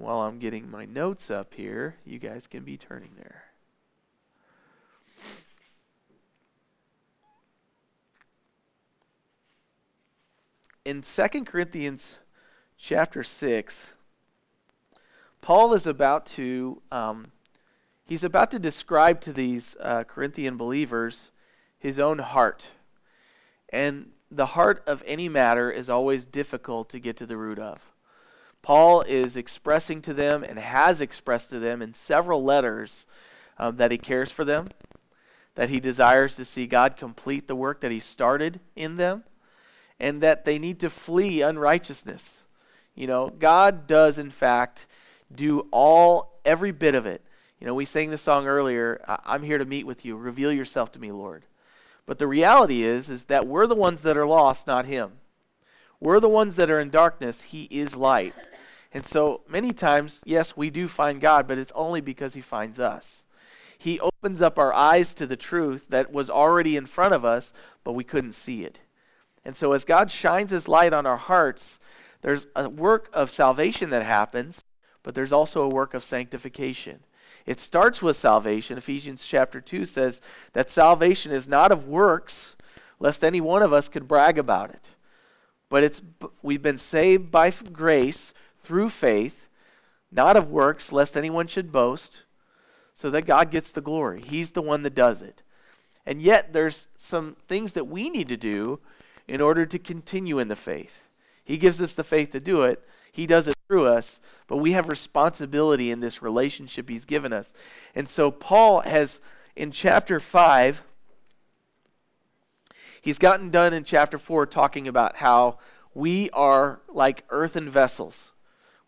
While I'm getting my notes up here, you guys can be turning there. In 2 Corinthians chapter 6, Paul is about to um, he's about to describe to these uh, Corinthian believers his own heart. And the heart of any matter is always difficult to get to the root of. Paul is expressing to them and has expressed to them in several letters um, that he cares for them, that he desires to see God complete the work that he started in them, and that they need to flee unrighteousness. You know, God does, in fact, do all, every bit of it. You know, we sang the song earlier, I'm here to meet with you. Reveal yourself to me, Lord. But the reality is, is that we're the ones that are lost, not him. We're the ones that are in darkness. He is light. And so many times, yes, we do find God, but it's only because he finds us. He opens up our eyes to the truth that was already in front of us, but we couldn't see it. And so as God shines his light on our hearts, there's a work of salvation that happens, but there's also a work of sanctification. It starts with salvation. Ephesians chapter 2 says that salvation is not of works, lest any one of us could brag about it. But it's we've been saved by grace through faith, not of works, lest anyone should boast, so that God gets the glory. He's the one that does it. And yet there's some things that we need to do in order to continue in the faith. He gives us the faith to do it. He does it through us, but we have responsibility in this relationship he's given us. And so Paul has in chapter 5 he's gotten done in chapter 4 talking about how we are like earthen vessels.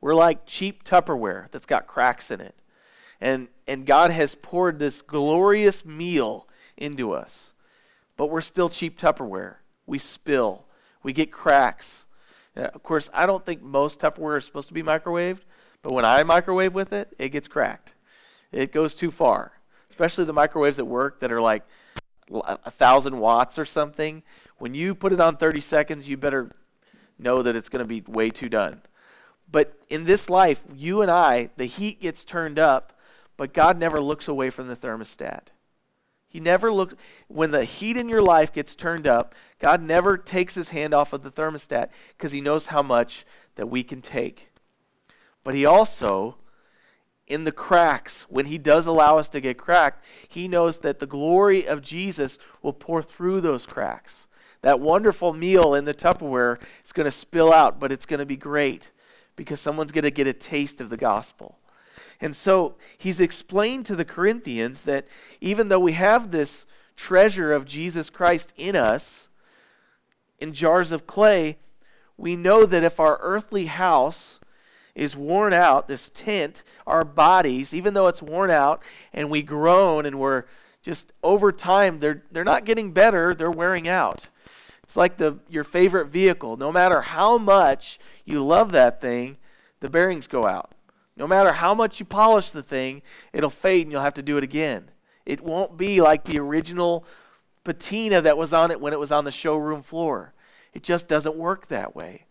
We're like cheap Tupperware that's got cracks in it. And and God has poured this glorious meal into us. But we're still cheap Tupperware. We spill. We get cracks. Uh, of course, I don't think most Tupperware is supposed to be microwaved, but when I microwave with it, it gets cracked. It goes too far, especially the microwaves at work that are like a thousand watts or something. When you put it on 30 seconds, you better know that it's going to be way too done. But in this life, you and I, the heat gets turned up, but God never looks away from the thermostat. He never looks, when the heat in your life gets turned up, God never takes his hand off of the thermostat because he knows how much that we can take. But he also, in the cracks, when he does allow us to get cracked, he knows that the glory of Jesus will pour through those cracks. That wonderful meal in the Tupperware is going to spill out, but it's going to be great because someone's going to get a taste of the gospel. And so he's explained to the Corinthians that even though we have this treasure of Jesus Christ in us, in jars of clay, we know that if our earthly house is worn out, this tent, our bodies, even though it's worn out and we groan and we're just over time, they're, they're not getting better, they're wearing out. It's like the, your favorite vehicle. No matter how much you love that thing, the bearings go out. No matter how much you polish the thing, it'll fade and you'll have to do it again. It won't be like the original patina that was on it when it was on the showroom floor. It just doesn't work that way.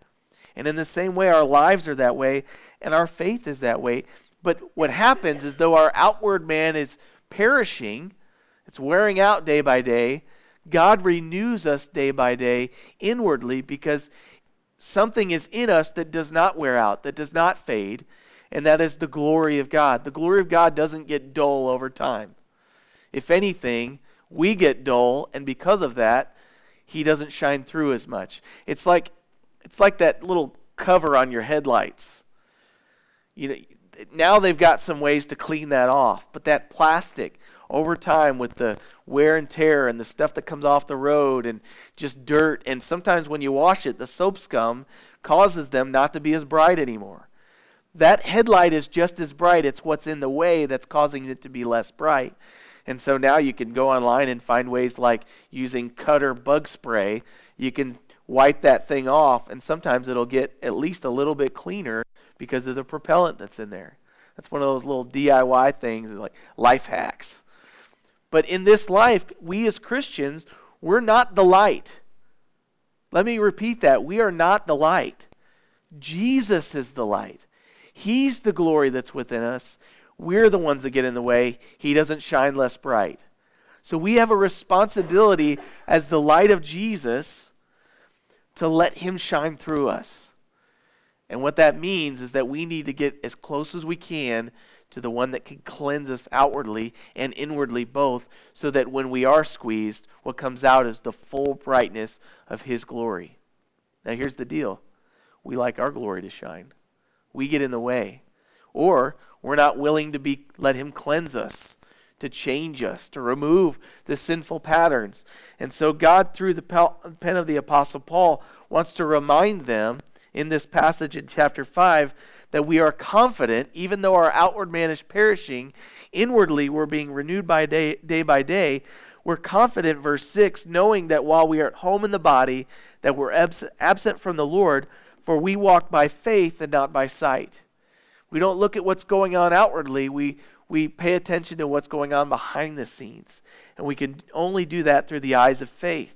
And in the same way, our lives are that way, and our faith is that way. But what happens is, though our outward man is perishing, it's wearing out day by day, God renews us day by day inwardly because something is in us that does not wear out, that does not fade, and that is the glory of God. The glory of God doesn't get dull over time. If anything, we get dull, and because of that, He doesn't shine through as much. It's like it's like that little cover on your headlights. You know, now they've got some ways to clean that off, but that plastic over time with the wear and tear and the stuff that comes off the road and just dirt and sometimes when you wash it the soap scum causes them not to be as bright anymore that headlight is just as bright. It's what's in the way that's causing it to be less bright. And so now you can go online and find ways like using cutter bug spray. You can wipe that thing off, and sometimes it'll get at least a little bit cleaner because of the propellant that's in there. That's one of those little DIY things, like life hacks. But in this life, we as Christians, we're not the light. Let me repeat that. We are not the light. Jesus is the light. He's the glory that's within us. We're the ones that get in the way. He doesn't shine less bright. So we have a responsibility as the light of Jesus to let Him shine through us. And what that means is that we need to get as close as we can to the one that can cleanse us outwardly and inwardly both, so that when we are squeezed, what comes out is the full brightness of His glory. Now, here's the deal we like our glory to shine, we get in the way. Or we're not willing to be, let Him cleanse us, to change us, to remove the sinful patterns. And so, God, through the pen of the Apostle Paul, wants to remind them in this passage in chapter 5 that we are confident, even though our outward man is perishing, inwardly we're being renewed by day, day by day. We're confident, verse 6, knowing that while we are at home in the body, that we're abs- absent from the Lord, for we walk by faith and not by sight. We don't look at what's going on outwardly, we, we pay attention to what's going on behind the scenes. And we can only do that through the eyes of faith.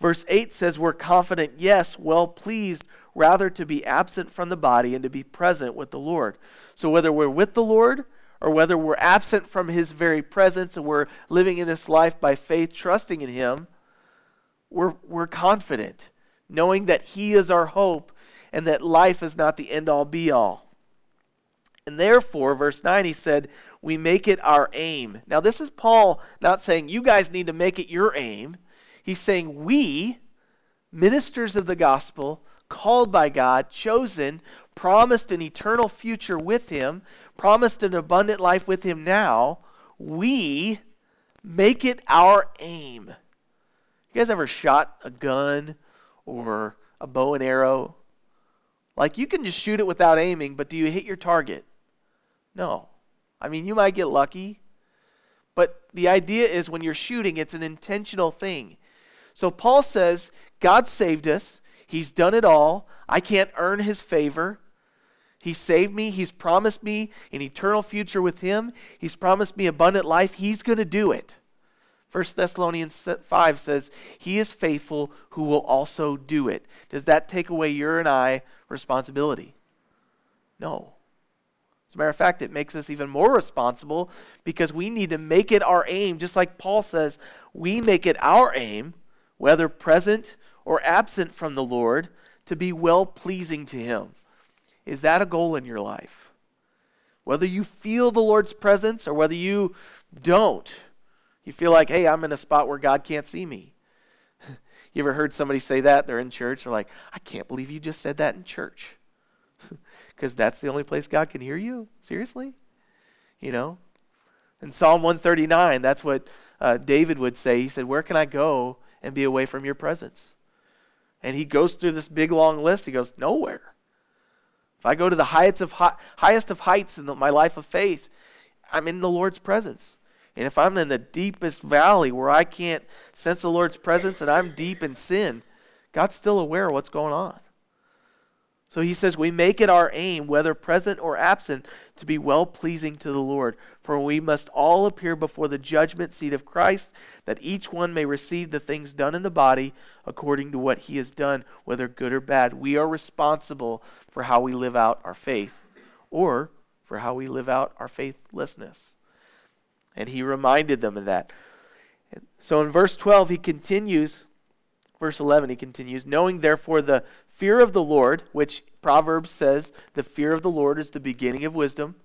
Verse 8 says, We're confident, yes, well pleased rather to be absent from the body and to be present with the Lord. So whether we're with the Lord or whether we're absent from his very presence and we're living in this life by faith, trusting in him, we're, we're confident, knowing that he is our hope and that life is not the end all be all. And therefore, verse 9, he said, we make it our aim. Now, this is Paul not saying you guys need to make it your aim. He's saying we, ministers of the gospel, called by God, chosen, promised an eternal future with Him, promised an abundant life with Him now, we make it our aim. You guys ever shot a gun or a bow and arrow? Like you can just shoot it without aiming, but do you hit your target? No. I mean, you might get lucky, but the idea is when you're shooting, it's an intentional thing. So Paul says, God saved us. He's done it all. I can't earn his favor. He saved me. He's promised me an eternal future with him. He's promised me abundant life. He's going to do it. 1 Thessalonians 5 says, He is faithful who will also do it. Does that take away your and I responsibility? No. As a matter of fact, it makes us even more responsible because we need to make it our aim, just like Paul says, we make it our aim, whether present or absent from the Lord to be well pleasing to Him. Is that a goal in your life? Whether you feel the Lord's presence or whether you don't, you feel like, hey, I'm in a spot where God can't see me. you ever heard somebody say that? They're in church. They're like, I can't believe you just said that in church. Because that's the only place God can hear you? Seriously? You know? In Psalm 139, that's what uh, David would say. He said, Where can I go and be away from your presence? And he goes through this big long list. He goes, Nowhere. If I go to the highest of, hi- highest of heights in the, my life of faith, I'm in the Lord's presence. And if I'm in the deepest valley where I can't sense the Lord's presence and I'm deep in sin, God's still aware of what's going on. So he says, We make it our aim, whether present or absent, to be well pleasing to the Lord. For we must all appear before the judgment seat of Christ, that each one may receive the things done in the body according to what he has done, whether good or bad. We are responsible for how we live out our faith, or for how we live out our faithlessness. And he reminded them of that. So in verse 12, he continues, verse 11, he continues, knowing therefore the Fear of the Lord, which Proverbs says the fear of the Lord is the beginning of wisdom.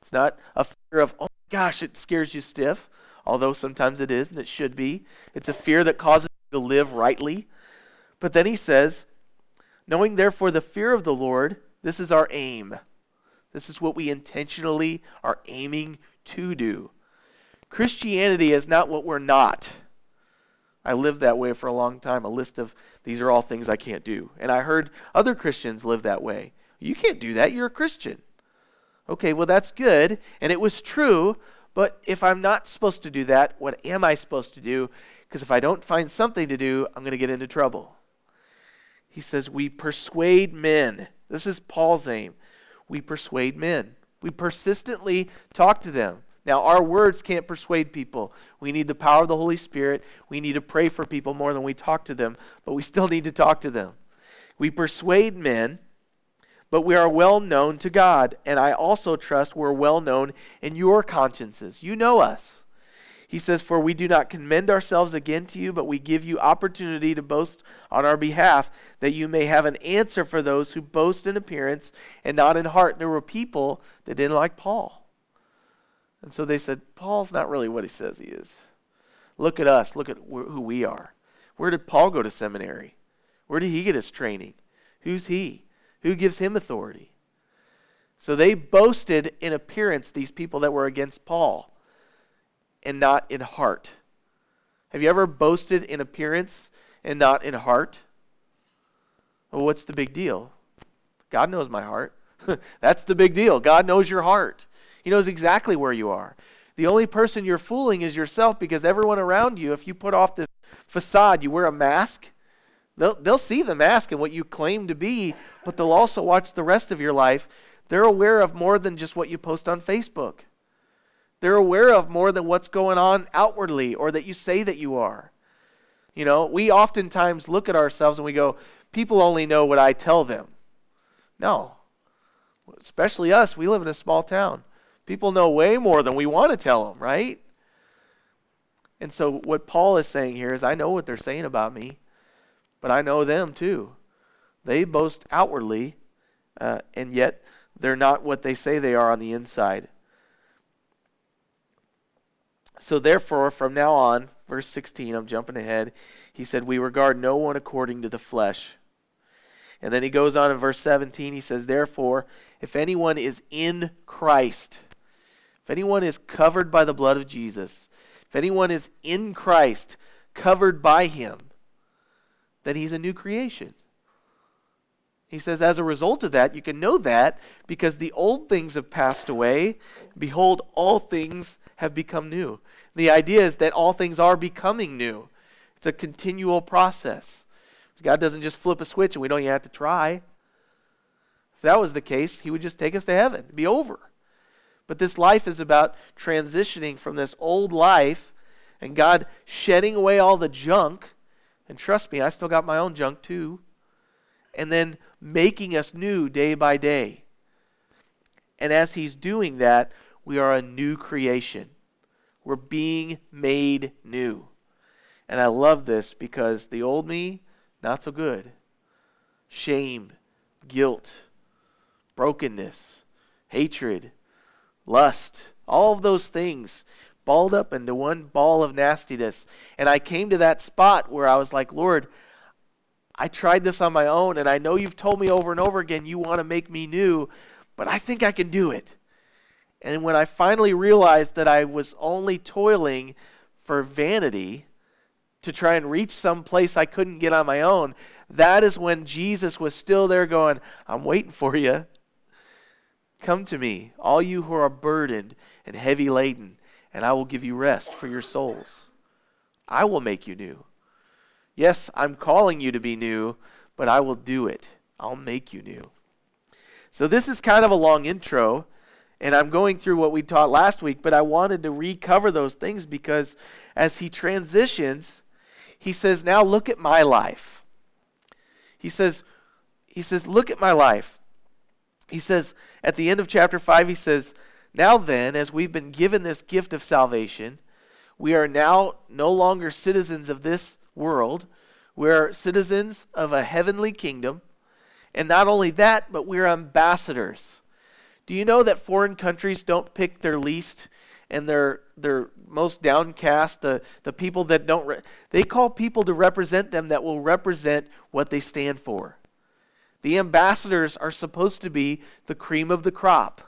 It's not a fear of, oh gosh, it scares you stiff, although sometimes it is and it should be. It's a fear that causes you to live rightly. But then he says, knowing therefore the fear of the Lord, this is our aim. This is what we intentionally are aiming to do. Christianity is not what we're not. I lived that way for a long time, a list of these are all things I can't do. And I heard other Christians live that way. You can't do that. You're a Christian. Okay, well, that's good. And it was true. But if I'm not supposed to do that, what am I supposed to do? Because if I don't find something to do, I'm going to get into trouble. He says, We persuade men. This is Paul's aim. We persuade men. We persistently talk to them. Now, our words can't persuade people. We need the power of the Holy Spirit. We need to pray for people more than we talk to them, but we still need to talk to them. We persuade men, but we are well known to God, and I also trust we're well known in your consciences. You know us. He says, For we do not commend ourselves again to you, but we give you opportunity to boast on our behalf, that you may have an answer for those who boast in appearance and not in heart. There were people that didn't like Paul. And so they said, Paul's not really what he says he is. Look at us. Look at who we are. Where did Paul go to seminary? Where did he get his training? Who's he? Who gives him authority? So they boasted in appearance, these people that were against Paul, and not in heart. Have you ever boasted in appearance and not in heart? Well, what's the big deal? God knows my heart. That's the big deal. God knows your heart. He knows exactly where you are. The only person you're fooling is yourself because everyone around you, if you put off this facade, you wear a mask, they'll, they'll see the mask and what you claim to be, but they'll also watch the rest of your life. They're aware of more than just what you post on Facebook. They're aware of more than what's going on outwardly or that you say that you are. You know, we oftentimes look at ourselves and we go, people only know what I tell them. No. Especially us, we live in a small town. People know way more than we want to tell them, right? And so, what Paul is saying here is, I know what they're saying about me, but I know them too. They boast outwardly, uh, and yet they're not what they say they are on the inside. So, therefore, from now on, verse 16, I'm jumping ahead, he said, We regard no one according to the flesh. And then he goes on in verse 17, he says, Therefore, if anyone is in Christ, if anyone is covered by the blood of Jesus, if anyone is in Christ, covered by him, then he's a new creation. He says, as a result of that, you can know that because the old things have passed away. Behold, all things have become new. The idea is that all things are becoming new. It's a continual process. God doesn't just flip a switch and we don't even have to try. If that was the case, He would just take us to heaven. It'd be over. But this life is about transitioning from this old life and God shedding away all the junk. And trust me, I still got my own junk too. And then making us new day by day. And as He's doing that, we are a new creation. We're being made new. And I love this because the old me, not so good. Shame, guilt, brokenness, hatred, lust, all of those things balled up into one ball of nastiness. And I came to that spot where I was like, Lord, I tried this on my own, and I know you've told me over and over again you want to make me new, but I think I can do it. And when I finally realized that I was only toiling for vanity to try and reach some place I couldn't get on my own, that is when Jesus was still there going, I'm waiting for you. Come to me, all you who are burdened and heavy laden, and I will give you rest for your souls. I will make you new. Yes, I'm calling you to be new, but I will do it. I'll make you new. So, this is kind of a long intro, and I'm going through what we taught last week, but I wanted to recover those things because as he transitions, he says, Now look at my life. He says, he says, Look at my life. He says, at the end of chapter 5, he says, Now then, as we've been given this gift of salvation, we are now no longer citizens of this world. We are citizens of a heavenly kingdom. And not only that, but we're ambassadors. Do you know that foreign countries don't pick their least and their their most downcast, the, the people that don't re- they call people to represent them that will represent what they stand for. The ambassadors are supposed to be the cream of the crop.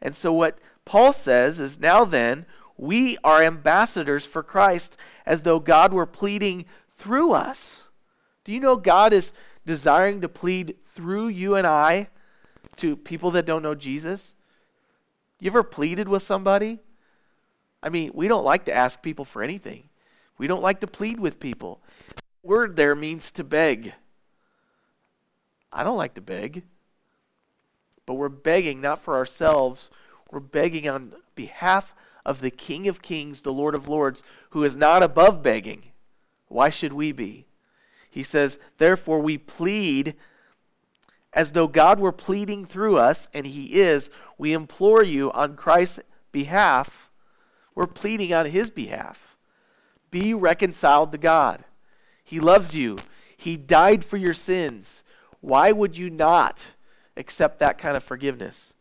And so, what Paul says is now then, we are ambassadors for Christ as though God were pleading through us. Do you know God is desiring to plead through you and I to people that don't know Jesus? You ever pleaded with somebody? I mean, we don't like to ask people for anything. We don't like to plead with people. The word there means to beg. I don't like to beg. But we're begging not for ourselves, we're begging on behalf of the King of Kings, the Lord of Lords, who is not above begging. Why should we be? He says, Therefore, we plead as though God were pleading through us, and He is, we implore you on Christ's behalf, we're pleading on His behalf. Be reconciled to God. He loves you, He died for your sins. Why would you not accept that kind of forgiveness?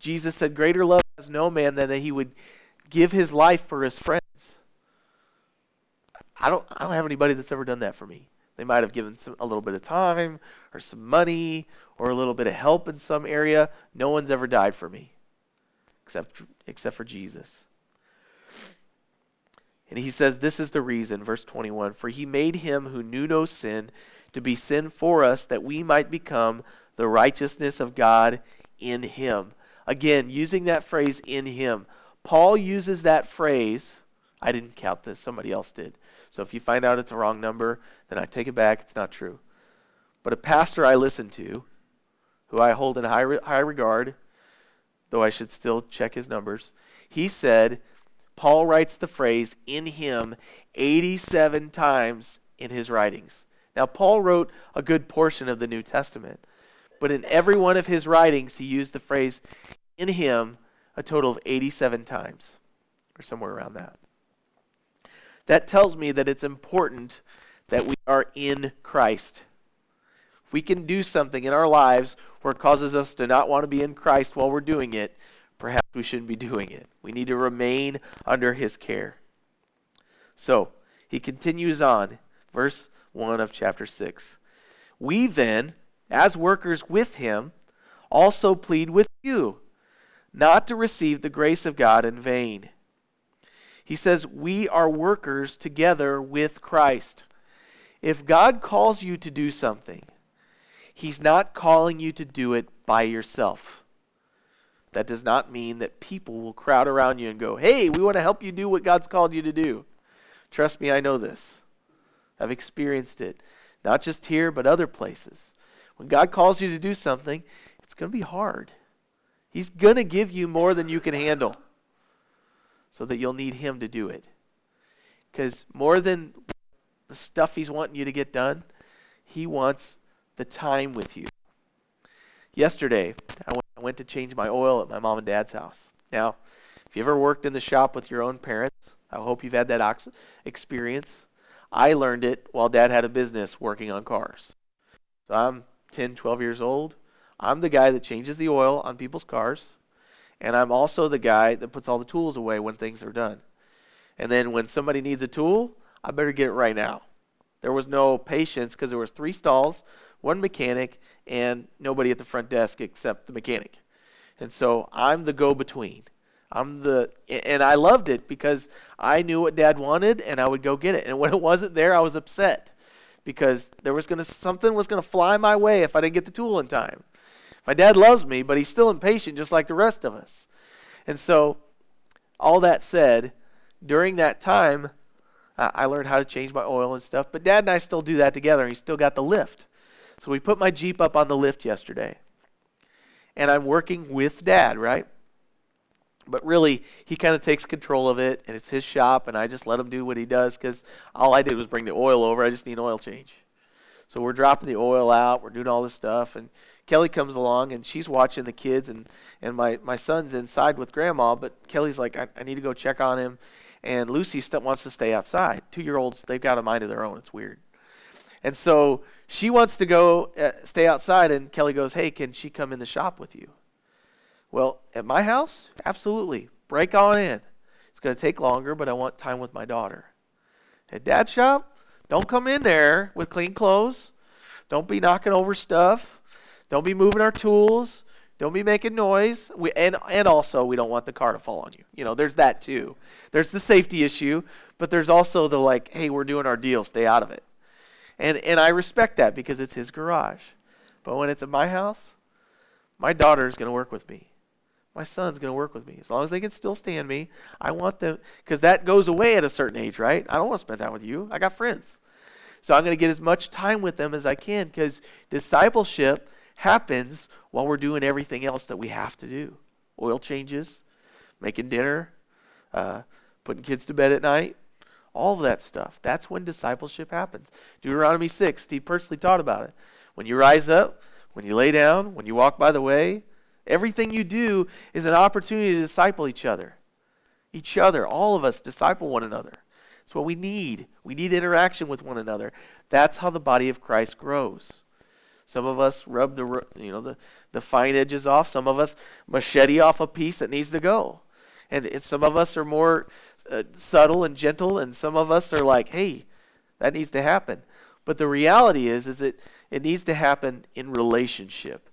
Jesus said, Greater love has no man than that he would give his life for his friends. I don't, I don't have anybody that's ever done that for me. They might have given some, a little bit of time or some money or a little bit of help in some area. No one's ever died for me except, except for Jesus. And he says, This is the reason, verse 21 For he made him who knew no sin to be sin for us, that we might become the righteousness of God in him. Again, using that phrase in him. Paul uses that phrase. I didn't count this, somebody else did. So if you find out it's a wrong number, then I take it back. It's not true. But a pastor I listen to, who I hold in high, re- high regard, though I should still check his numbers, he said, Paul writes the phrase in him 87 times in his writings. Now, Paul wrote a good portion of the New Testament, but in every one of his writings, he used the phrase in him a total of 87 times, or somewhere around that. That tells me that it's important that we are in Christ. If we can do something in our lives where it causes us to not want to be in Christ while we're doing it, perhaps we shouldn't be doing it. We need to remain under his care. So, he continues on, verse 1 of chapter 6. We then, as workers with him, also plead with you not to receive the grace of God in vain. He says, We are workers together with Christ. If God calls you to do something, He's not calling you to do it by yourself. That does not mean that people will crowd around you and go, Hey, we want to help you do what God's called you to do. Trust me, I know this. I've experienced it, not just here, but other places. When God calls you to do something, it's going to be hard. He's going to give you more than you can handle so that you'll need Him to do it. Because more than the stuff He's wanting you to get done, He wants the time with you. Yesterday, I went, I went to change my oil at my mom and dad's house. Now, if you ever worked in the shop with your own parents, I hope you've had that experience. I learned it while dad had a business working on cars. So I'm 10, 12 years old. I'm the guy that changes the oil on people's cars. And I'm also the guy that puts all the tools away when things are done. And then when somebody needs a tool, I better get it right now. There was no patience because there was three stalls, one mechanic, and nobody at the front desk except the mechanic. And so I'm the go-between. I'm the and I loved it because I knew what dad wanted and I would go get it. And when it wasn't there, I was upset because there was going to something was going to fly my way if I didn't get the tool in time. My dad loves me, but he's still impatient just like the rest of us. And so, all that said, during that time, I learned how to change my oil and stuff. But dad and I still do that together. He still got the lift. So we put my Jeep up on the lift yesterday. And I'm working with dad, right? But really, he kind of takes control of it, and it's his shop, and I just let him do what he does because all I did was bring the oil over. I just need an oil change. So we're dropping the oil out, we're doing all this stuff, and Kelly comes along and she's watching the kids, and, and my, my son's inside with grandma, but Kelly's like, I, I need to go check on him. And Lucy st- wants to stay outside. Two year olds, they've got a mind of their own. It's weird. And so she wants to go uh, stay outside, and Kelly goes, Hey, can she come in the shop with you? Well, at my house, absolutely. Break on in. It's going to take longer, but I want time with my daughter. At dad's shop, don't come in there with clean clothes. Don't be knocking over stuff. Don't be moving our tools. Don't be making noise. We, and, and also, we don't want the car to fall on you. You know, there's that too. There's the safety issue, but there's also the like, hey, we're doing our deal, stay out of it. And, and I respect that because it's his garage. But when it's at my house, my daughter is going to work with me. My son's going to work with me. As long as they can still stand me, I want them, because that goes away at a certain age, right? I don't want to spend time with you. I got friends. So I'm going to get as much time with them as I can because discipleship happens while we're doing everything else that we have to do oil changes, making dinner, uh, putting kids to bed at night, all of that stuff. That's when discipleship happens. Deuteronomy 6, Steve Persley taught about it. When you rise up, when you lay down, when you walk by the way. Everything you do is an opportunity to disciple each other. Each other, all of us disciple one another. It's what we need. We need interaction with one another. That's how the body of Christ grows. Some of us rub the you know the, the fine edges off. Some of us machete off a piece that needs to go. And some of us are more uh, subtle and gentle, and some of us are like, hey, that needs to happen. But the reality is, is it, it needs to happen in relationship.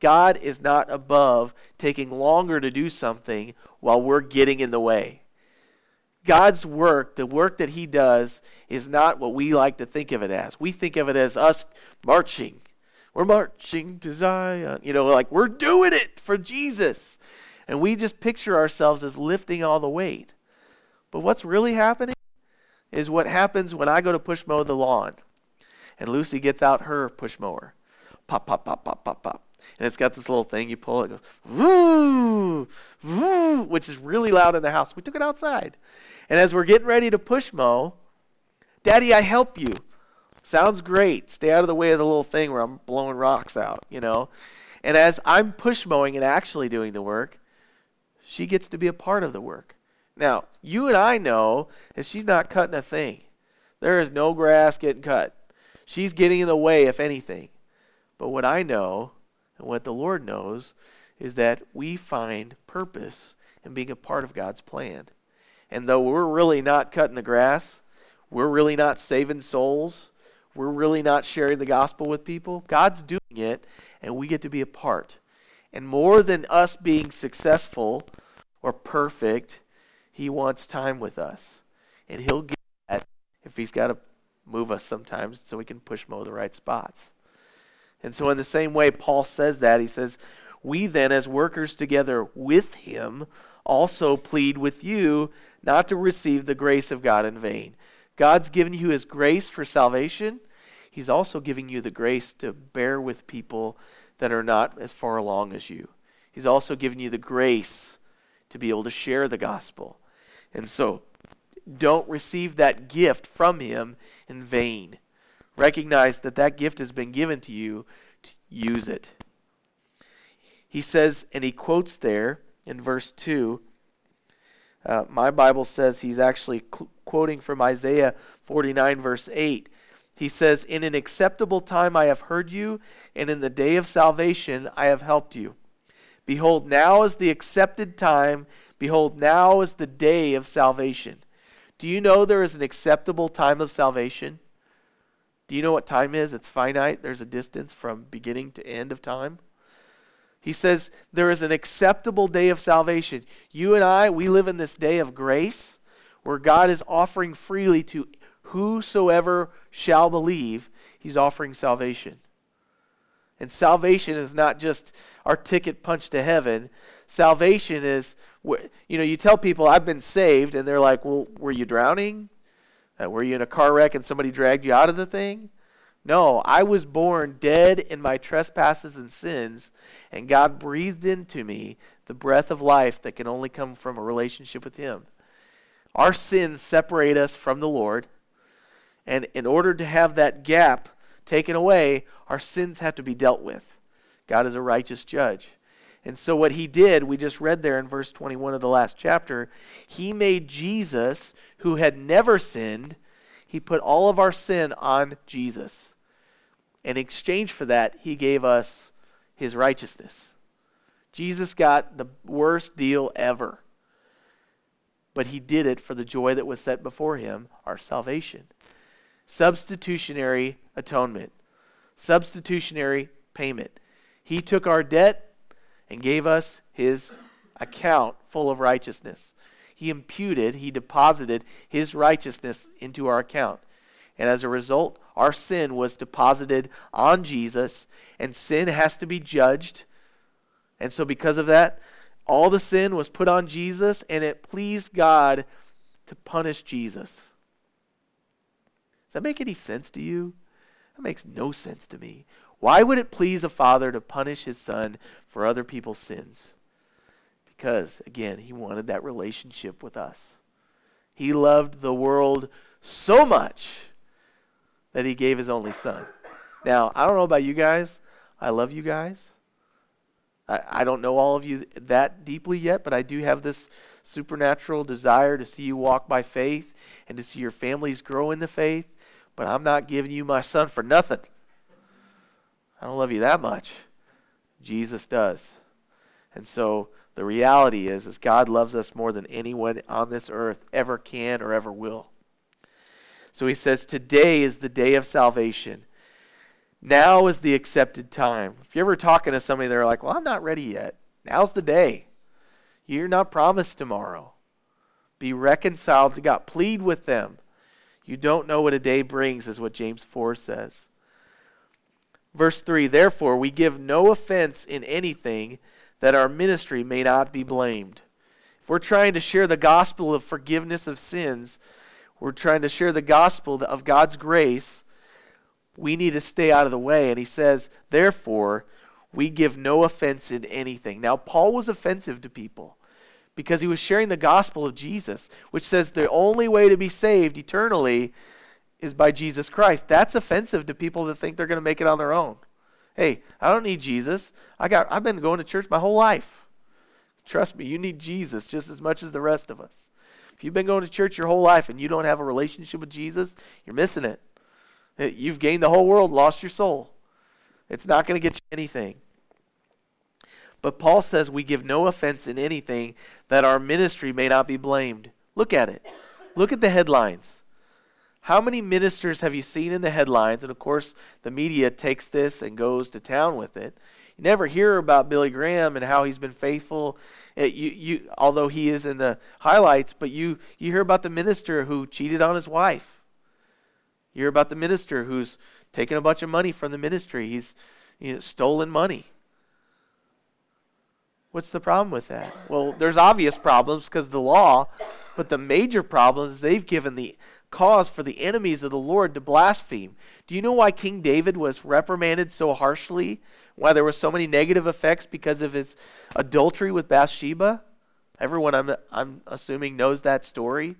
God is not above taking longer to do something while we're getting in the way. God's work, the work that He does, is not what we like to think of it as. We think of it as us marching. We're marching to Zion. You know, like we're doing it for Jesus. And we just picture ourselves as lifting all the weight. But what's really happening is what happens when I go to push mow the lawn. And Lucy gets out her push mower. Pop, pop, pop, pop, pop, pop. And it's got this little thing you pull, it goes, woo, woo, which is really loud in the house. We took it outside. And as we're getting ready to push mow, Daddy, I help you. Sounds great. Stay out of the way of the little thing where I'm blowing rocks out, you know. And as I'm push mowing and actually doing the work, she gets to be a part of the work. Now, you and I know that she's not cutting a thing. There is no grass getting cut. She's getting in the way, if anything. But what I know and what the Lord knows is that we find purpose in being a part of God's plan. And though we're really not cutting the grass, we're really not saving souls, we're really not sharing the gospel with people, God's doing it, and we get to be a part. And more than us being successful or perfect, He wants time with us. And He'll get that if He's got to move us sometimes so we can push mow the right spots. And so, in the same way, Paul says that. He says, We then, as workers together with him, also plead with you not to receive the grace of God in vain. God's given you his grace for salvation. He's also giving you the grace to bear with people that are not as far along as you. He's also given you the grace to be able to share the gospel. And so, don't receive that gift from him in vain. Recognize that that gift has been given to you to use it. He says, and he quotes there in verse 2. Uh, my Bible says he's actually cl- quoting from Isaiah 49, verse 8. He says, In an acceptable time I have heard you, and in the day of salvation I have helped you. Behold, now is the accepted time. Behold, now is the day of salvation. Do you know there is an acceptable time of salvation? Do you know what time is? It's finite. There's a distance from beginning to end of time. He says there is an acceptable day of salvation. You and I, we live in this day of grace where God is offering freely to whosoever shall believe, He's offering salvation. And salvation is not just our ticket punch to heaven. Salvation is, you know, you tell people, I've been saved, and they're like, well, were you drowning? Uh, were you in a car wreck and somebody dragged you out of the thing? No, I was born dead in my trespasses and sins, and God breathed into me the breath of life that can only come from a relationship with Him. Our sins separate us from the Lord, and in order to have that gap taken away, our sins have to be dealt with. God is a righteous judge. And so, what he did, we just read there in verse 21 of the last chapter, he made Jesus, who had never sinned, he put all of our sin on Jesus. In exchange for that, he gave us his righteousness. Jesus got the worst deal ever. But he did it for the joy that was set before him, our salvation. Substitutionary atonement, substitutionary payment. He took our debt and gave us his account full of righteousness. He imputed, he deposited his righteousness into our account. And as a result, our sin was deposited on Jesus, and sin has to be judged. And so, because of that, all the sin was put on Jesus, and it pleased God to punish Jesus. Does that make any sense to you? That makes no sense to me. Why would it please a father to punish his son for other people's sins? Because, again, he wanted that relationship with us. He loved the world so much that he gave his only son. Now, I don't know about you guys. I love you guys. I, I don't know all of you that deeply yet, but I do have this supernatural desire to see you walk by faith and to see your families grow in the faith. But I'm not giving you my son for nothing. I don't love you that much. Jesus does. And so the reality is, is God loves us more than anyone on this earth ever can or ever will. So he says, Today is the day of salvation. Now is the accepted time. If you're ever talking to somebody, they're like, Well, I'm not ready yet. Now's the day. You're not promised tomorrow. Be reconciled to God. Plead with them. You don't know what a day brings, is what James 4 says. Verse 3 Therefore, we give no offense in anything that our ministry may not be blamed. If we're trying to share the gospel of forgiveness of sins, we're trying to share the gospel of God's grace, we need to stay out of the way. And he says, Therefore, we give no offense in anything. Now, Paul was offensive to people because he was sharing the gospel of Jesus, which says the only way to be saved eternally is by Jesus Christ. That's offensive to people that think they're going to make it on their own. Hey, I don't need Jesus. I got I've been going to church my whole life. Trust me, you need Jesus just as much as the rest of us. If you've been going to church your whole life and you don't have a relationship with Jesus, you're missing it. You've gained the whole world, lost your soul. It's not going to get you anything. But Paul says we give no offense in anything that our ministry may not be blamed. Look at it. Look at the headlines. How many ministers have you seen in the headlines? And of course, the media takes this and goes to town with it. You never hear about Billy Graham and how he's been faithful. It, uh, you, you, although he is in the highlights, but you, you hear about the minister who cheated on his wife. You hear about the minister who's taken a bunch of money from the ministry. He's you know, stolen money. What's the problem with that? Well, there's obvious problems because the law, but the major problem is they've given the cause for the enemies of the Lord to blaspheme. Do you know why King David was reprimanded so harshly? Why there were so many negative effects because of his adultery with Bathsheba? Everyone, I'm, I'm assuming, knows that story.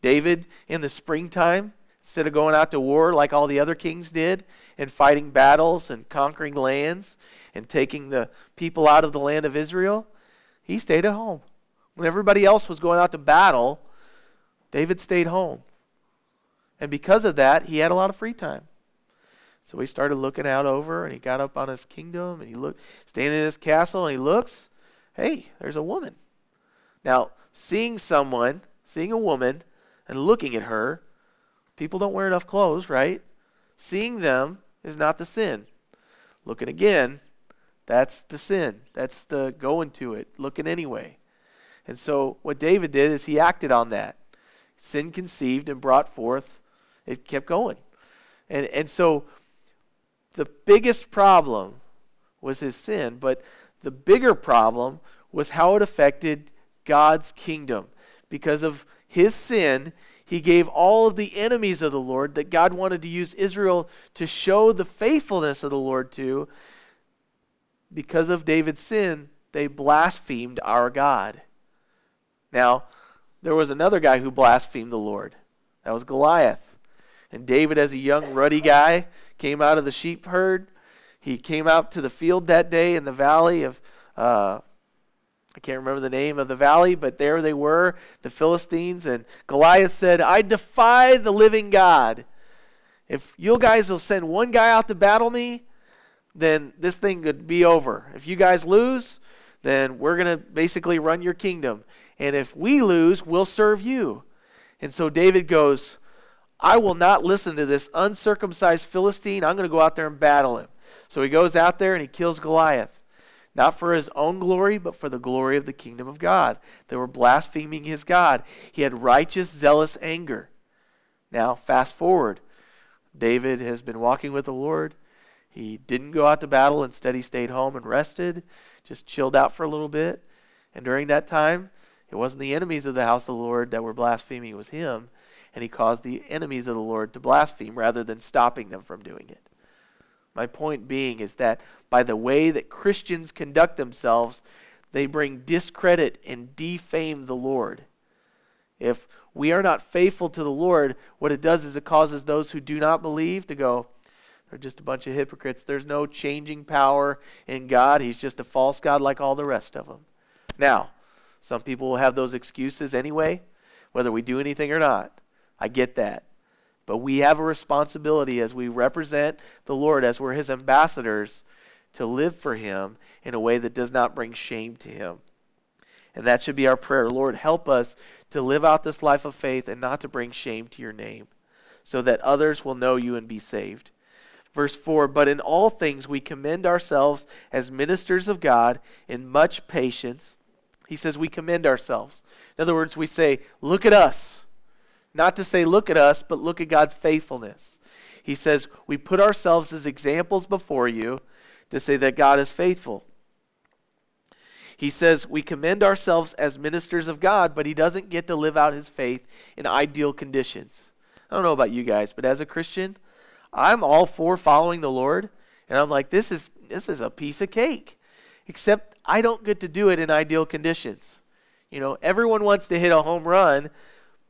David, in the springtime, instead of going out to war like all the other kings did and fighting battles and conquering lands and taking the people out of the land of Israel, he stayed at home. When everybody else was going out to battle, David stayed home. And because of that, he had a lot of free time. So he started looking out over and he got up on his kingdom and he looked, standing in his castle and he looks, hey, there's a woman. Now, seeing someone, seeing a woman and looking at her, people don't wear enough clothes, right? Seeing them is not the sin. Looking again, that's the sin. That's the going to it, looking anyway. And so what David did is he acted on that. Sin conceived and brought forth it kept going. And, and so the biggest problem was his sin, but the bigger problem was how it affected God's kingdom. Because of his sin, he gave all of the enemies of the Lord that God wanted to use Israel to show the faithfulness of the Lord to. Because of David's sin, they blasphemed our God. Now, there was another guy who blasphemed the Lord. That was Goliath. And David, as a young, ruddy guy, came out of the sheep herd. He came out to the field that day in the valley of, uh, I can't remember the name of the valley, but there they were, the Philistines. And Goliath said, I defy the living God. If you guys will send one guy out to battle me, then this thing could be over. If you guys lose, then we're going to basically run your kingdom. And if we lose, we'll serve you. And so David goes, I will not listen to this uncircumcised Philistine. I'm going to go out there and battle him. So he goes out there and he kills Goliath. Not for his own glory, but for the glory of the kingdom of God. They were blaspheming his God. He had righteous, zealous anger. Now, fast forward. David has been walking with the Lord. He didn't go out to battle. Instead, he stayed home and rested, just chilled out for a little bit. And during that time, it wasn't the enemies of the house of the Lord that were blaspheming, it was him and he caused the enemies of the Lord to blaspheme rather than stopping them from doing it. My point being is that by the way that Christians conduct themselves, they bring discredit and defame the Lord. If we are not faithful to the Lord, what it does is it causes those who do not believe to go, They're just a bunch of hypocrites. There's no changing power in God. He's just a false God like all the rest of them. Now, some people will have those excuses anyway, whether we do anything or not. I get that. But we have a responsibility as we represent the Lord, as we're his ambassadors, to live for him in a way that does not bring shame to him. And that should be our prayer. Lord, help us to live out this life of faith and not to bring shame to your name, so that others will know you and be saved. Verse 4 But in all things we commend ourselves as ministers of God in much patience. He says we commend ourselves. In other words, we say, Look at us. Not to say, Look at us, but look at God's faithfulness. He says, We put ourselves as examples before you to say that God is faithful. He says we commend ourselves as ministers of God, but he doesn't get to live out his faith in ideal conditions. I don't know about you guys, but as a Christian, I'm all for following the Lord, and I'm like, this is this is a piece of cake. Except I don't get to do it in ideal conditions. You know, everyone wants to hit a home run,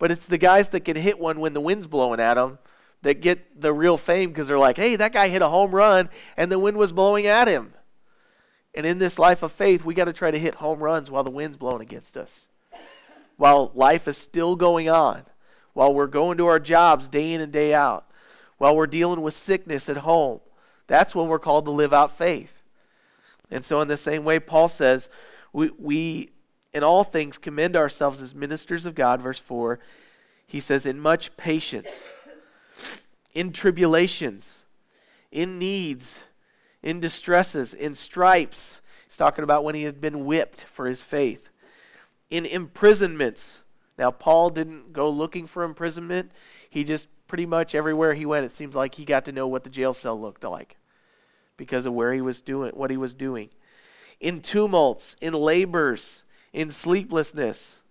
but it's the guys that can hit one when the wind's blowing at them that get the real fame because they're like, hey, that guy hit a home run and the wind was blowing at him. And in this life of faith, we got to try to hit home runs while the wind's blowing against us. While life is still going on, while we're going to our jobs day in and day out, while we're dealing with sickness at home. That's when we're called to live out faith. And so, in the same way, Paul says, we, we in all things commend ourselves as ministers of God, verse 4. He says, in much patience, in tribulations, in needs in distresses, in stripes. He's talking about when he had been whipped for his faith, in imprisonments. Now, Paul didn't go looking for imprisonment. He just pretty much everywhere he went, it seems like he got to know what the jail cell looked like because of where he was doing, what he was doing. In tumults, in labors, in sleeplessness,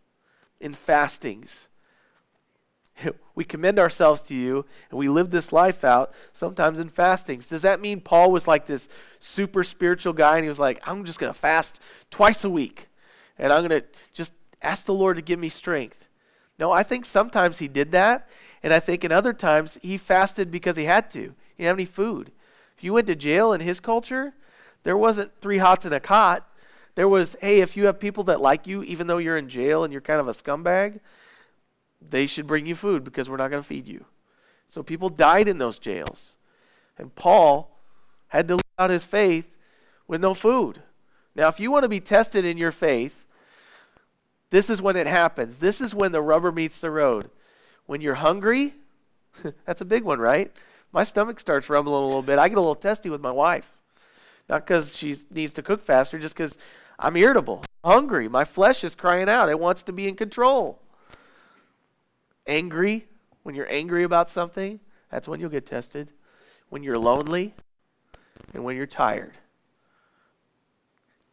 in fastings. we commend ourselves to you and we live this life out sometimes in fastings. Does that mean Paul was like this super spiritual guy and he was like, I'm just going to fast twice a week and I'm going to just ask the Lord to give me strength? No, I think sometimes he did that. And I think in other times he fasted because he had to. He didn't have any food. If you went to jail in his culture, there wasn't three hots and a cot. There was, hey, if you have people that like you, even though you're in jail and you're kind of a scumbag, they should bring you food because we're not going to feed you. So people died in those jails. And Paul had to live out his faith with no food. Now, if you want to be tested in your faith, this is when it happens. This is when the rubber meets the road. When you're hungry, that's a big one, right? My stomach starts rumbling a little bit. I get a little testy with my wife. Not because she needs to cook faster, just because I'm irritable, hungry. My flesh is crying out. It wants to be in control angry, when you're angry about something, that's when you'll get tested. When you're lonely and when you're tired.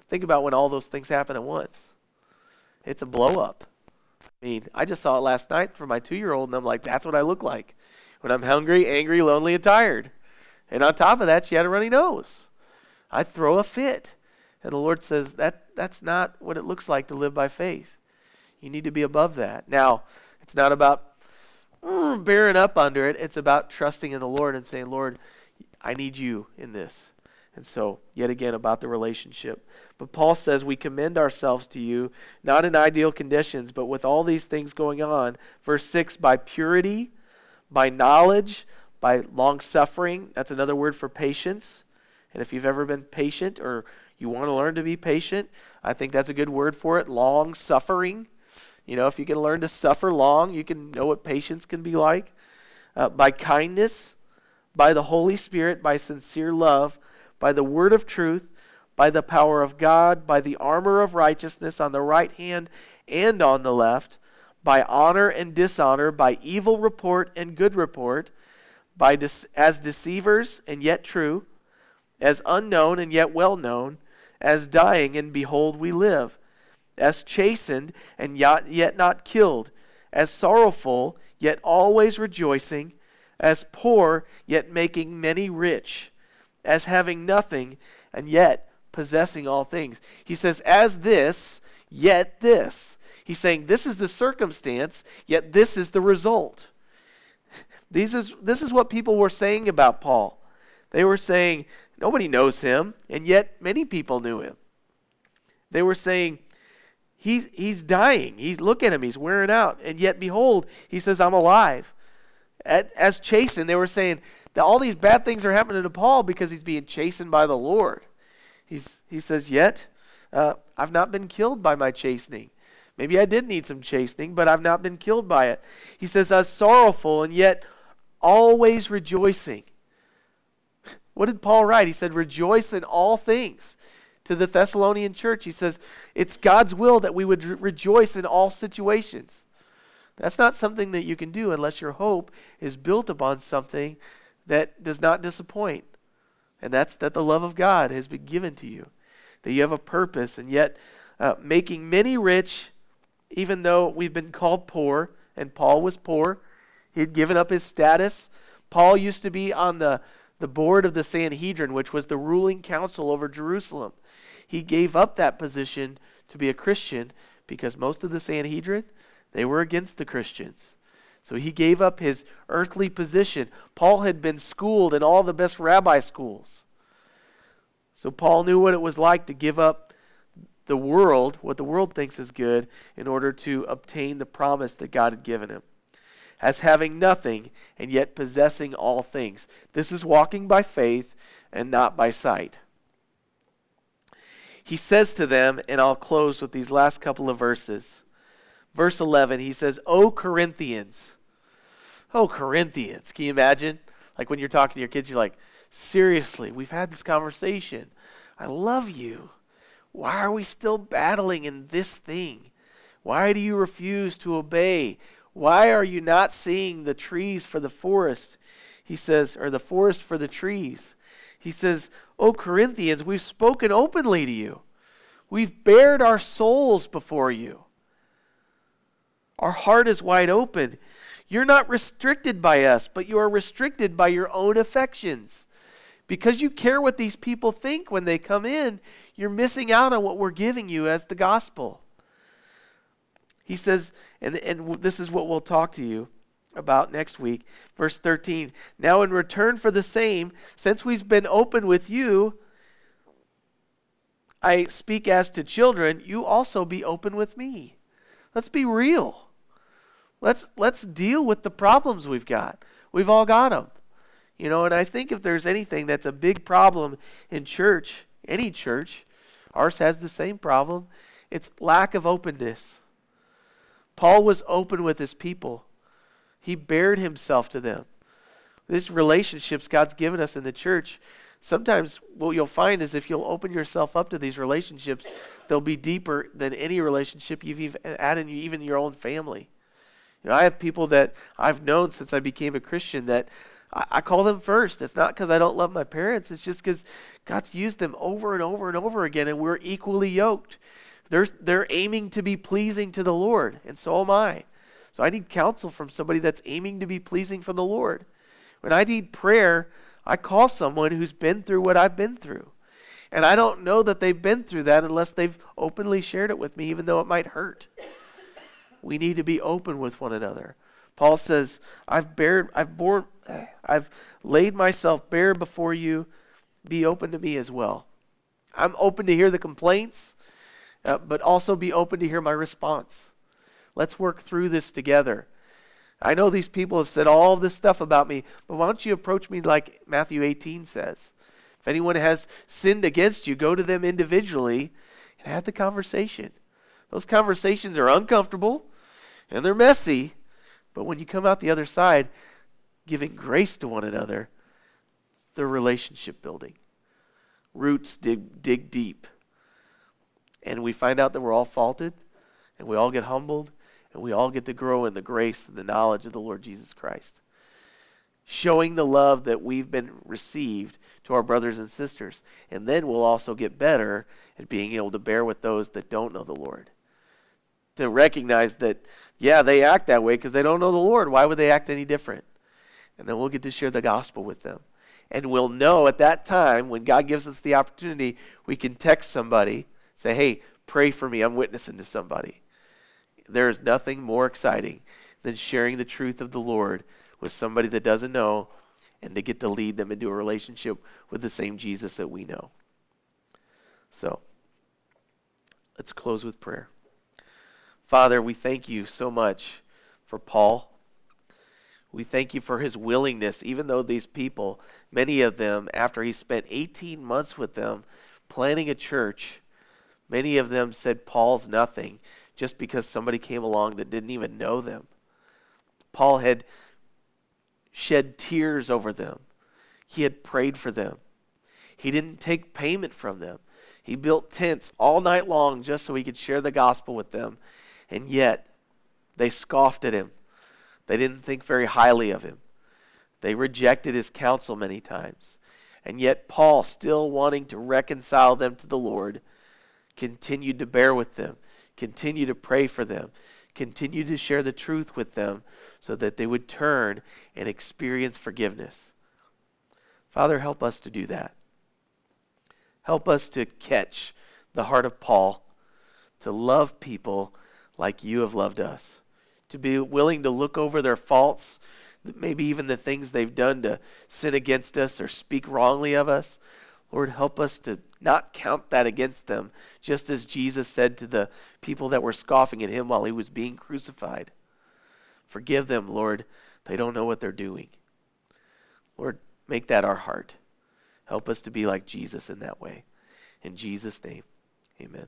Think about when all those things happen at once. It's a blow up. I mean, I just saw it last night for my two year old, and I'm like, that's what I look like when I'm hungry, angry, lonely, and tired. And on top of that, she had a runny nose. I throw a fit. And the Lord says, that, that's not what it looks like to live by faith. You need to be above that. Now, it's not about mm, bearing up under it. It's about trusting in the Lord and saying, Lord, I need you in this. And so, yet again, about the relationship. But Paul says, We commend ourselves to you, not in ideal conditions, but with all these things going on. Verse 6 by purity, by knowledge, by long suffering. That's another word for patience. And if you've ever been patient or you want to learn to be patient, I think that's a good word for it long suffering. You know, if you can learn to suffer long, you can know what patience can be like. Uh, by kindness, by the Holy Spirit, by sincere love, by the word of truth, by the power of God, by the armor of righteousness on the right hand and on the left, by honor and dishonor, by evil report and good report, by de- as deceivers and yet true, as unknown and yet well known, as dying and behold we live as chastened and yet not killed, as sorrowful yet always rejoicing, as poor yet making many rich, as having nothing and yet possessing all things. He says, as this, yet this. He's saying this is the circumstance, yet this is the result. These is, this is what people were saying about Paul. They were saying, nobody knows him, and yet many people knew him. They were saying, he's, he's dying. He's, look at him, he's wearing out. And yet, behold, he says, I'm alive. As chastened, they were saying that all these bad things are happening to Paul because he's being chastened by the Lord. He's, he says, Yet uh, I've not been killed by my chastening. Maybe I did need some chastening, but I've not been killed by it. He says, I was sorrowful and yet always rejoicing. What did Paul write? He said, Rejoice in all things. To the Thessalonian church, he says, It's God's will that we would re- rejoice in all situations. That's not something that you can do unless your hope is built upon something that does not disappoint. And that's that the love of God has been given to you, that you have a purpose, and yet uh, making many rich, even though we've been called poor, and Paul was poor. He had given up his status. Paul used to be on the, the board of the Sanhedrin, which was the ruling council over Jerusalem. He gave up that position to be a Christian because most of the Sanhedrin, they were against the Christians. So he gave up his earthly position. Paul had been schooled in all the best rabbi schools. So Paul knew what it was like to give up the world, what the world thinks is good, in order to obtain the promise that God had given him. As having nothing and yet possessing all things. This is walking by faith and not by sight. He says to them, and I'll close with these last couple of verses. Verse 11, he says, O Corinthians, O Corinthians. Can you imagine? Like when you're talking to your kids, you're like, seriously, we've had this conversation. I love you. Why are we still battling in this thing? Why do you refuse to obey? Why are you not seeing the trees for the forest? He says, or the forest for the trees. He says, O Corinthians, we've spoken openly to you. We've bared our souls before you. Our heart is wide open. You're not restricted by us, but you are restricted by your own affections. Because you care what these people think when they come in, you're missing out on what we're giving you as the gospel. He says, and, and this is what we'll talk to you about next week. Verse 13 Now, in return for the same, since we've been open with you, I speak as to children, you also be open with me. Let's be real. Let's let's deal with the problems we've got. We've all got them. You know, and I think if there's anything that's a big problem in church, any church, ours has the same problem. It's lack of openness. Paul was open with his people. He bared himself to them. These relationships God's given us in the church, sometimes what you'll find is if you'll open yourself up to these relationships, they'll be deeper than any relationship you've even had in even your own family. You know, I have people that I've known since I became a Christian that I, I call them first. It's not because I don't love my parents. It's just because God's used them over and over and over again, and we're equally yoked. They're, they're aiming to be pleasing to the Lord, and so am I. So I need counsel from somebody that's aiming to be pleasing for the Lord. When I need prayer, I call someone who's been through what I've been through. And I don't know that they've been through that unless they've openly shared it with me, even though it might hurt. We need to be open with one another. Paul says, I've bared, I've borne, I've laid myself bare before you. Be open to me as well. I'm open to hear the complaints, uh, but also be open to hear my response. Let's work through this together. I know these people have said all this stuff about me, but why don't you approach me like Matthew 18 says? If anyone has sinned against you, go to them individually and have the conversation. Those conversations are uncomfortable and they're messy, but when you come out the other side, giving grace to one another, they're relationship building. Roots dig, dig deep. And we find out that we're all faulted, and we all get humbled, and we all get to grow in the grace and the knowledge of the Lord Jesus Christ. Showing the love that we've been received to our brothers and sisters. And then we'll also get better at being able to bear with those that don't know the Lord to recognize that, yeah, they act that way because they don't know the Lord. Why would they act any different? And then we'll get to share the gospel with them. And we'll know at that time, when God gives us the opportunity, we can text somebody, say, hey, pray for me. I'm witnessing to somebody. There is nothing more exciting than sharing the truth of the Lord with somebody that doesn't know and to get to lead them into a relationship with the same Jesus that we know. So, let's close with prayer. Father, we thank you so much for Paul. We thank you for his willingness, even though these people, many of them, after he spent 18 months with them planning a church, many of them said Paul's nothing just because somebody came along that didn't even know them. Paul had shed tears over them, he had prayed for them. He didn't take payment from them. He built tents all night long just so he could share the gospel with them. And yet, they scoffed at him. They didn't think very highly of him. They rejected his counsel many times. And yet, Paul, still wanting to reconcile them to the Lord, continued to bear with them, continue to pray for them, continue to share the truth with them so that they would turn and experience forgiveness. Father, help us to do that. Help us to catch the heart of Paul, to love people like you have loved us, to be willing to look over their faults, maybe even the things they've done to sin against us or speak wrongly of us. Lord, help us to not count that against them, just as Jesus said to the people that were scoffing at him while he was being crucified. Forgive them, Lord. They don't know what they're doing. Lord, make that our heart. Help us to be like Jesus in that way. In Jesus' name, amen.